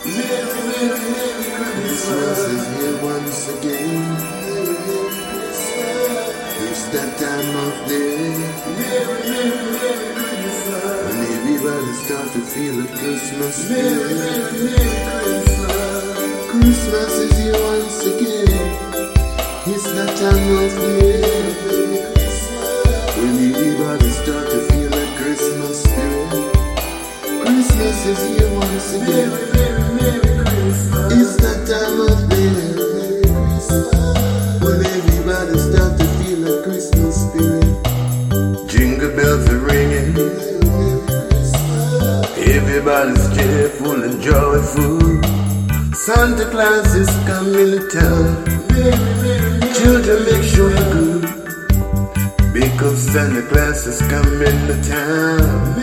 Christmas is here once again. It's that time of day when everybody start to feel the Christmas spirit. Christmas is here once again. It's that time of day when everybody start to feel the Christmas spirit. Christmas is here once again. Santa Claus is coming to town. Children, make sure you're good. Because Santa Claus is coming to town.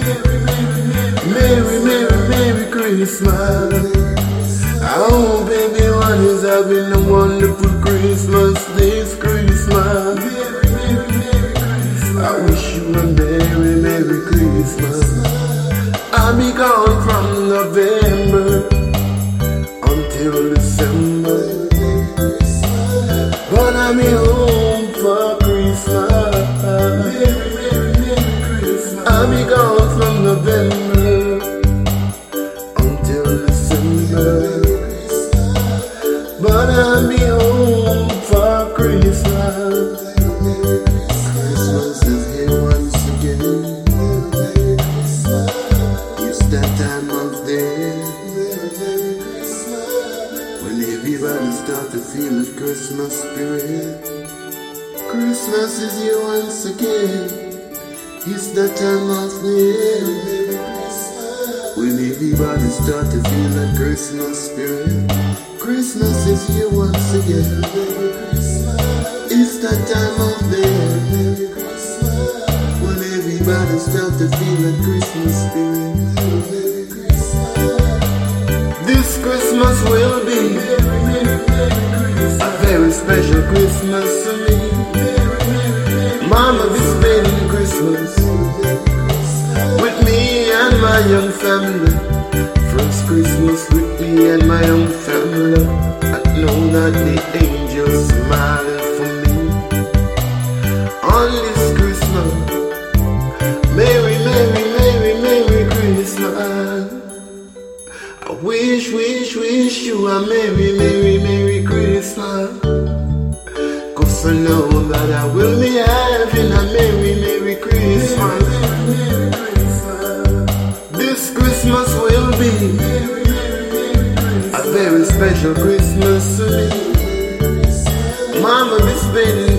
Merry, Merry, Merry Christmas. Oh, baby, one is having a wonderful Christmas this Christmas. I wish you a Merry, Merry Christmas. I'll be gone from November But feel the Christmas spirit. Christmas is here once again. It's that time of year. when everybody start to feel the Christmas spirit. Christmas is here once again. It's that time of day when everybody start to feel the Christmas spirit. This Christmas will be Christmas to me. Mama be spending Christmas with me and my young family. First Christmas with me and my young family. I know that the angels smiling for me. On this Christmas, Merry, Merry, Merry, Merry Christmas. I wish, wish, wish you a Merry, Merry, Merry Christmas. Know that I will be having a Merry, Merry Christmas. This Christmas will be a very special Christmas to me. Mama be spending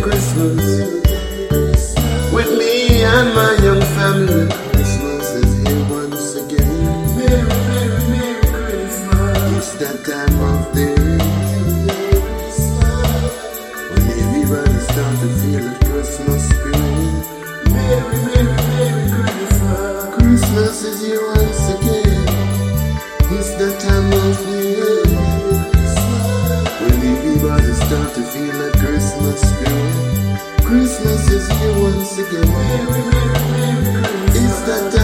Christmas is here once again. It's that time